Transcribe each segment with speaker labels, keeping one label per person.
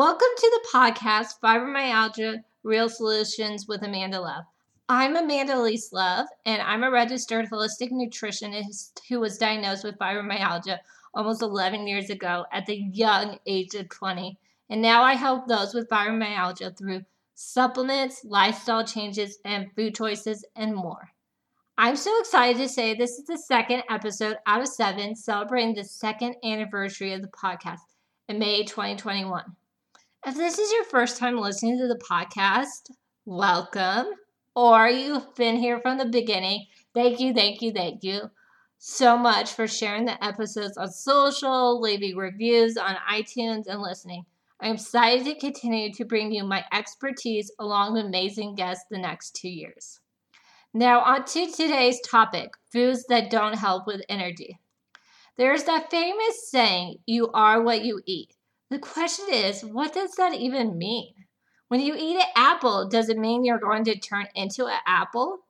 Speaker 1: Welcome to the podcast Fibromyalgia Real Solutions with Amanda Love. I'm Amanda Elise Love, and I'm a registered holistic nutritionist who was diagnosed with fibromyalgia almost 11 years ago at the young age of 20. And now I help those with fibromyalgia through supplements, lifestyle changes, and food choices, and more. I'm so excited to say this is the second episode out of seven celebrating the second anniversary of the podcast in May 2021. If this is your first time listening to the podcast, welcome. Or you've been here from the beginning, thank you, thank you, thank you so much for sharing the episodes on social, leaving reviews on iTunes, and listening. I'm excited to continue to bring you my expertise along with amazing guests the next two years. Now, on to today's topic foods that don't help with energy. There's that famous saying, you are what you eat. The question is, what does that even mean? When you eat an apple, does it mean you're going to turn into an apple?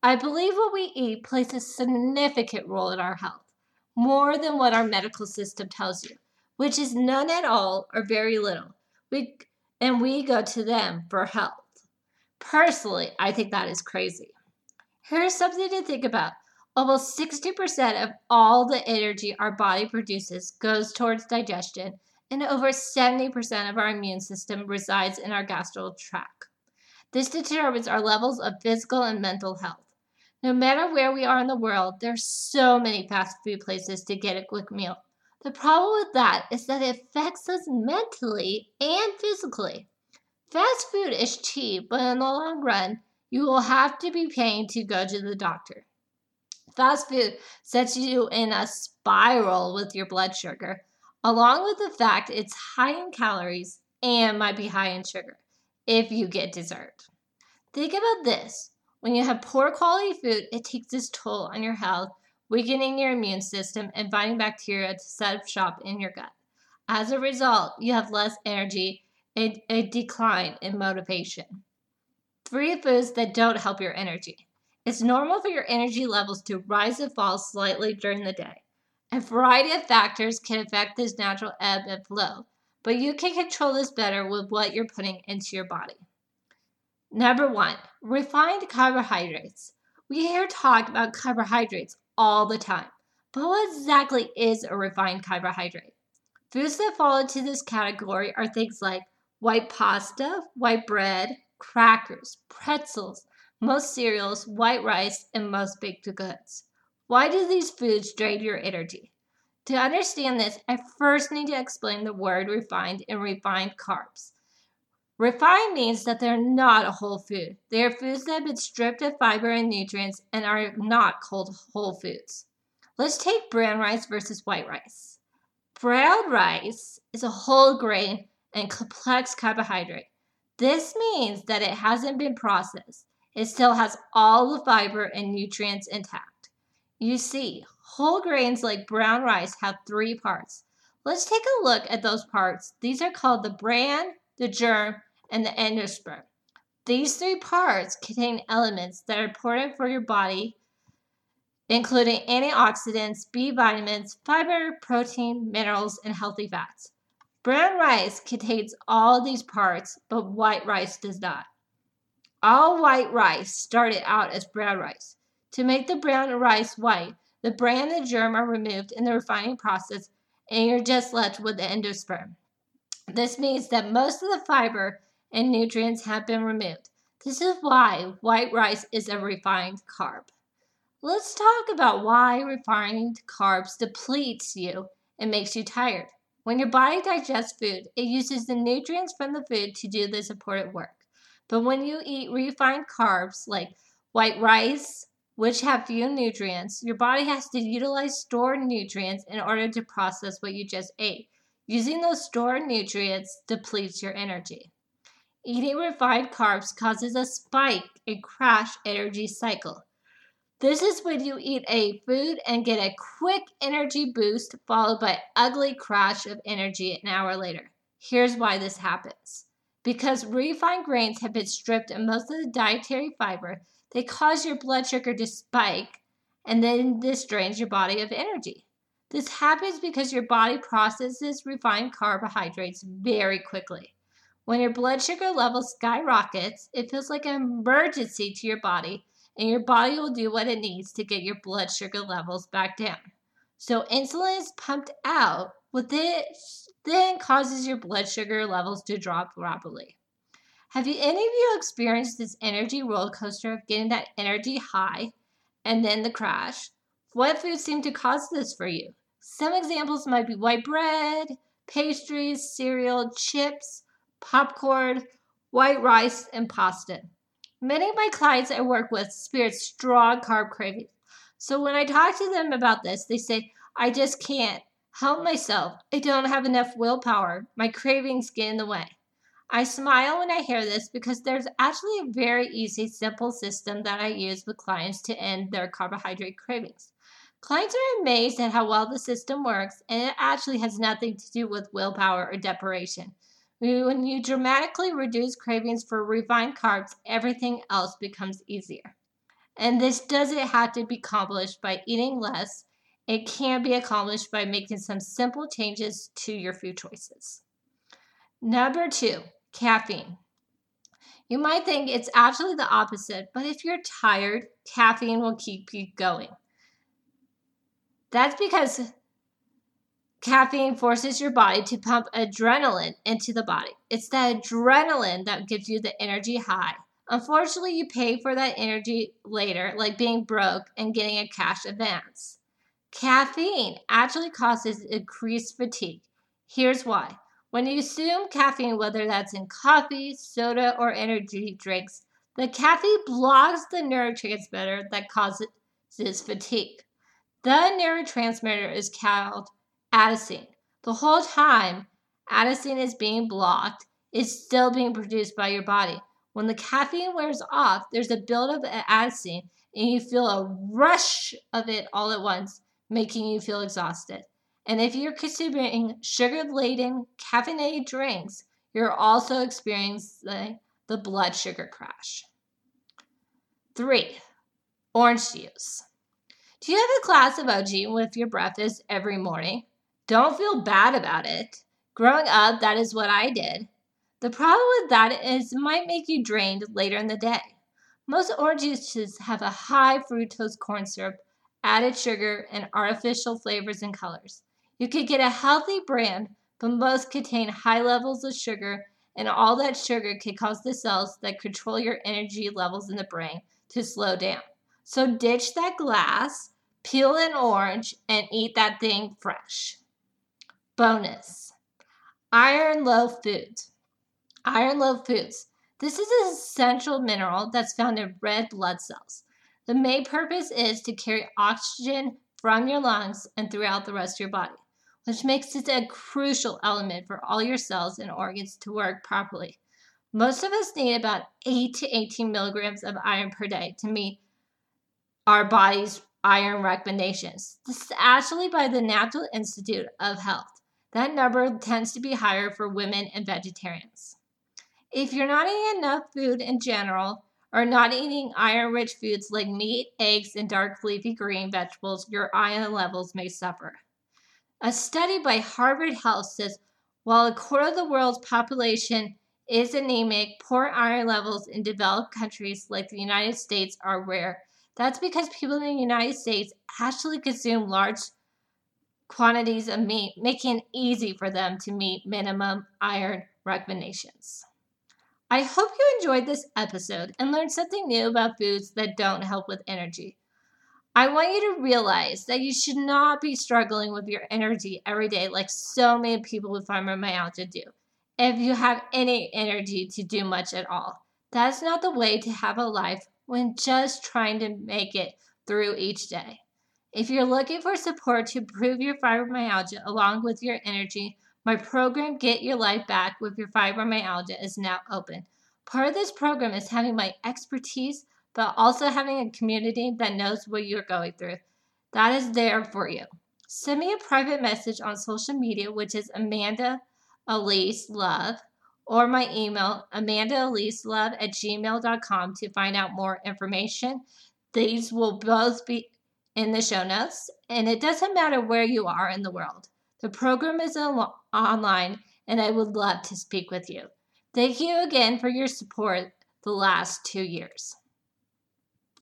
Speaker 1: I believe what we eat plays a significant role in our health, more than what our medical system tells you, which is none at all or very little. We, and we go to them for health. Personally, I think that is crazy. Here's something to think about. Almost 60% of all the energy our body produces goes towards digestion, and over 70% of our immune system resides in our gastral tract. This determines our levels of physical and mental health. No matter where we are in the world, there are so many fast food places to get a quick meal. The problem with that is that it affects us mentally and physically. Fast food is cheap, but in the long run, you will have to be paying to go to the doctor. Fast food sets you in a spiral with your blood sugar, along with the fact it's high in calories and might be high in sugar if you get dessert. Think about this when you have poor quality food, it takes its toll on your health, weakening your immune system and inviting bacteria to set up shop in your gut. As a result, you have less energy and a decline in motivation. Three foods that don't help your energy. It's normal for your energy levels to rise and fall slightly during the day. A variety of factors can affect this natural ebb and flow, but you can control this better with what you're putting into your body. Number one, refined carbohydrates. We hear talk about carbohydrates all the time, but what exactly is a refined carbohydrate? Foods that fall into this category are things like white pasta, white bread, crackers, pretzels, most cereals, white rice, and most baked goods. Why do these foods drain your energy? To understand this, I first need to explain the word refined and refined carbs. Refined means that they're not a whole food. They are foods that have been stripped of fiber and nutrients and are not called whole foods. Let's take brown rice versus white rice. Brown rice is a whole grain and complex carbohydrate. This means that it hasn't been processed. It still has all the fiber and nutrients intact. You see, whole grains like brown rice have three parts. Let's take a look at those parts. These are called the bran, the germ, and the endosperm. These three parts contain elements that are important for your body, including antioxidants, B vitamins, fiber, protein, minerals, and healthy fats. Brown rice contains all these parts, but white rice does not. All white rice started out as brown rice. To make the brown rice white, the bran and the germ are removed in the refining process, and you're just left with the endosperm. This means that most of the fiber and nutrients have been removed. This is why white rice is a refined carb. Let's talk about why refined carbs depletes you and makes you tired. When your body digests food, it uses the nutrients from the food to do the important work. But when you eat refined carbs like white rice, which have few nutrients, your body has to utilize stored nutrients in order to process what you just ate. Using those stored nutrients depletes your energy. Eating refined carbs causes a spike and crash energy cycle. This is when you eat a food and get a quick energy boost followed by ugly crash of energy an hour later. Here's why this happens. Because refined grains have been stripped of most of the dietary fiber, they cause your blood sugar to spike, and then this drains your body of energy. This happens because your body processes refined carbohydrates very quickly. When your blood sugar level skyrockets, it feels like an emergency to your body, and your body will do what it needs to get your blood sugar levels back down. So insulin is pumped out, which then causes your blood sugar levels to drop rapidly. Have you any of you experienced this energy roller coaster of getting that energy high and then the crash? What foods seem to cause this for you? Some examples might be white bread, pastries, cereal, chips, popcorn, white rice, and pasta. Many of my clients I work with experience strong carb cravings. So when I talk to them about this, they say, I just can't help myself. I don't have enough willpower. My cravings get in the way. I smile when I hear this because there's actually a very easy, simple system that I use with clients to end their carbohydrate cravings. Clients are amazed at how well the system works, and it actually has nothing to do with willpower or deprivation. When you dramatically reduce cravings for refined carbs, everything else becomes easier. And this doesn't have to be accomplished by eating less. It can be accomplished by making some simple changes to your food choices. Number two, caffeine. You might think it's actually the opposite, but if you're tired, caffeine will keep you going. That's because Caffeine forces your body to pump adrenaline into the body. It's that adrenaline that gives you the energy high. Unfortunately, you pay for that energy later, like being broke and getting a cash advance. Caffeine actually causes increased fatigue. Here's why. When you consume caffeine, whether that's in coffee, soda, or energy drinks, the caffeine blocks the neurotransmitter that causes fatigue. The neurotransmitter is called adenosine. The whole time adenosine is being blocked, it's still being produced by your body. When the caffeine wears off, there's a buildup of adenosine and you feel a rush of it all at once, making you feel exhausted. And if you're consuming sugar laden caffeinated drinks, you're also experiencing the blood sugar crash. Three, orange juice. Do you have a glass of OG with your breakfast every morning? Don't feel bad about it. Growing up, that is what I did. The problem with that is it might make you drained later in the day. Most orange juices have a high fructose corn syrup, added sugar, and artificial flavors and colors. You could get a healthy brand, but most contain high levels of sugar, and all that sugar can cause the cells that control your energy levels in the brain to slow down. So ditch that glass, peel an orange, and eat that thing fresh. Bonus Iron Low Foods. Iron Low Foods. This is an essential mineral that's found in red blood cells. The main purpose is to carry oxygen from your lungs and throughout the rest of your body, which makes it a crucial element for all your cells and organs to work properly. Most of us need about 8 to 18 milligrams of iron per day to meet our body's iron recommendations. This is actually by the National Institute of Health. That number tends to be higher for women and vegetarians. If you're not eating enough food in general, or not eating iron rich foods like meat, eggs, and dark leafy green vegetables, your iron levels may suffer. A study by Harvard Health says while a quarter of the world's population is anemic, poor iron levels in developed countries like the United States are rare. That's because people in the United States actually consume large quantities of meat, making it easy for them to meet minimum iron recommendations. I hope you enjoyed this episode and learned something new about foods that don't help with energy. I want you to realize that you should not be struggling with your energy every day like so many people with fibromyalgia do. If you have any energy to do much at all, that's not the way to have a life when just trying to make it through each day. If you're looking for support to improve your fibromyalgia along with your energy, my program Get Your Life Back with Your Fibromyalgia is now open. Part of this program is having my expertise, but also having a community that knows what you're going through. That is there for you. Send me a private message on social media, which is Amanda Elise Love, or my email, amandaeliselove at gmail.com to find out more information. These will both be in the show notes, and it doesn't matter where you are in the world. The program is online, and I would love to speak with you. Thank you again for your support the last two years.